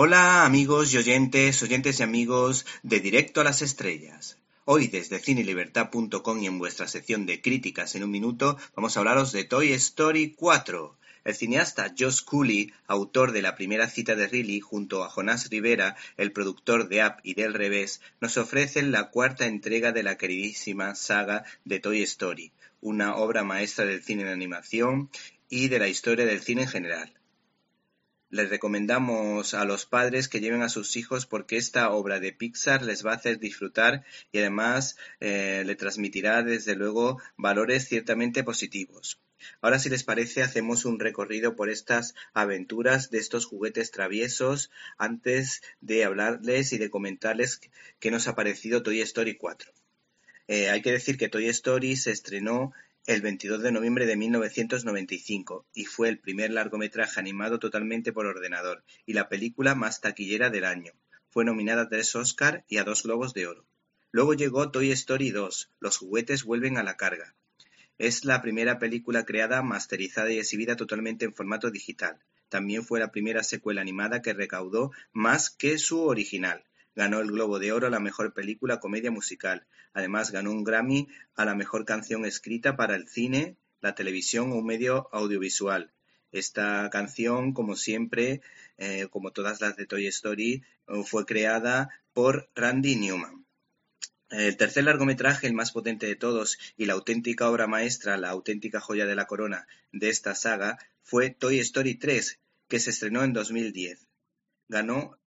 Hola amigos y oyentes, oyentes y amigos de Directo a las Estrellas. Hoy desde cinelibertad.com y en vuestra sección de críticas en un minuto vamos a hablaros de Toy Story 4. El cineasta Josh Cooley, autor de la primera cita de Riley, junto a Jonás Rivera, el productor de Up y del Revés, nos ofrecen la cuarta entrega de la queridísima saga de Toy Story, una obra maestra del cine en animación y de la historia del cine en general. Les recomendamos a los padres que lleven a sus hijos porque esta obra de Pixar les va a hacer disfrutar y además eh, le transmitirá desde luego valores ciertamente positivos. Ahora si les parece hacemos un recorrido por estas aventuras de estos juguetes traviesos antes de hablarles y de comentarles qué nos ha parecido Toy Story 4. Eh, hay que decir que Toy Story se estrenó el 22 de noviembre de 1995 y fue el primer largometraje animado totalmente por ordenador y la película más taquillera del año. Fue nominada a tres Oscar y a dos Globos de Oro. Luego llegó Toy Story 2, Los juguetes vuelven a la carga. Es la primera película creada, masterizada y exhibida totalmente en formato digital. También fue la primera secuela animada que recaudó más que su original. Ganó el Globo de Oro a la mejor película comedia musical. Además, ganó un Grammy a la mejor canción escrita para el cine, la televisión o un medio audiovisual. Esta canción, como siempre, eh, como todas las de Toy Story, fue creada por Randy Newman. El tercer largometraje, el más potente de todos y la auténtica obra maestra, la auténtica joya de la corona de esta saga, fue Toy Story 3, que se estrenó en 2010. Ganó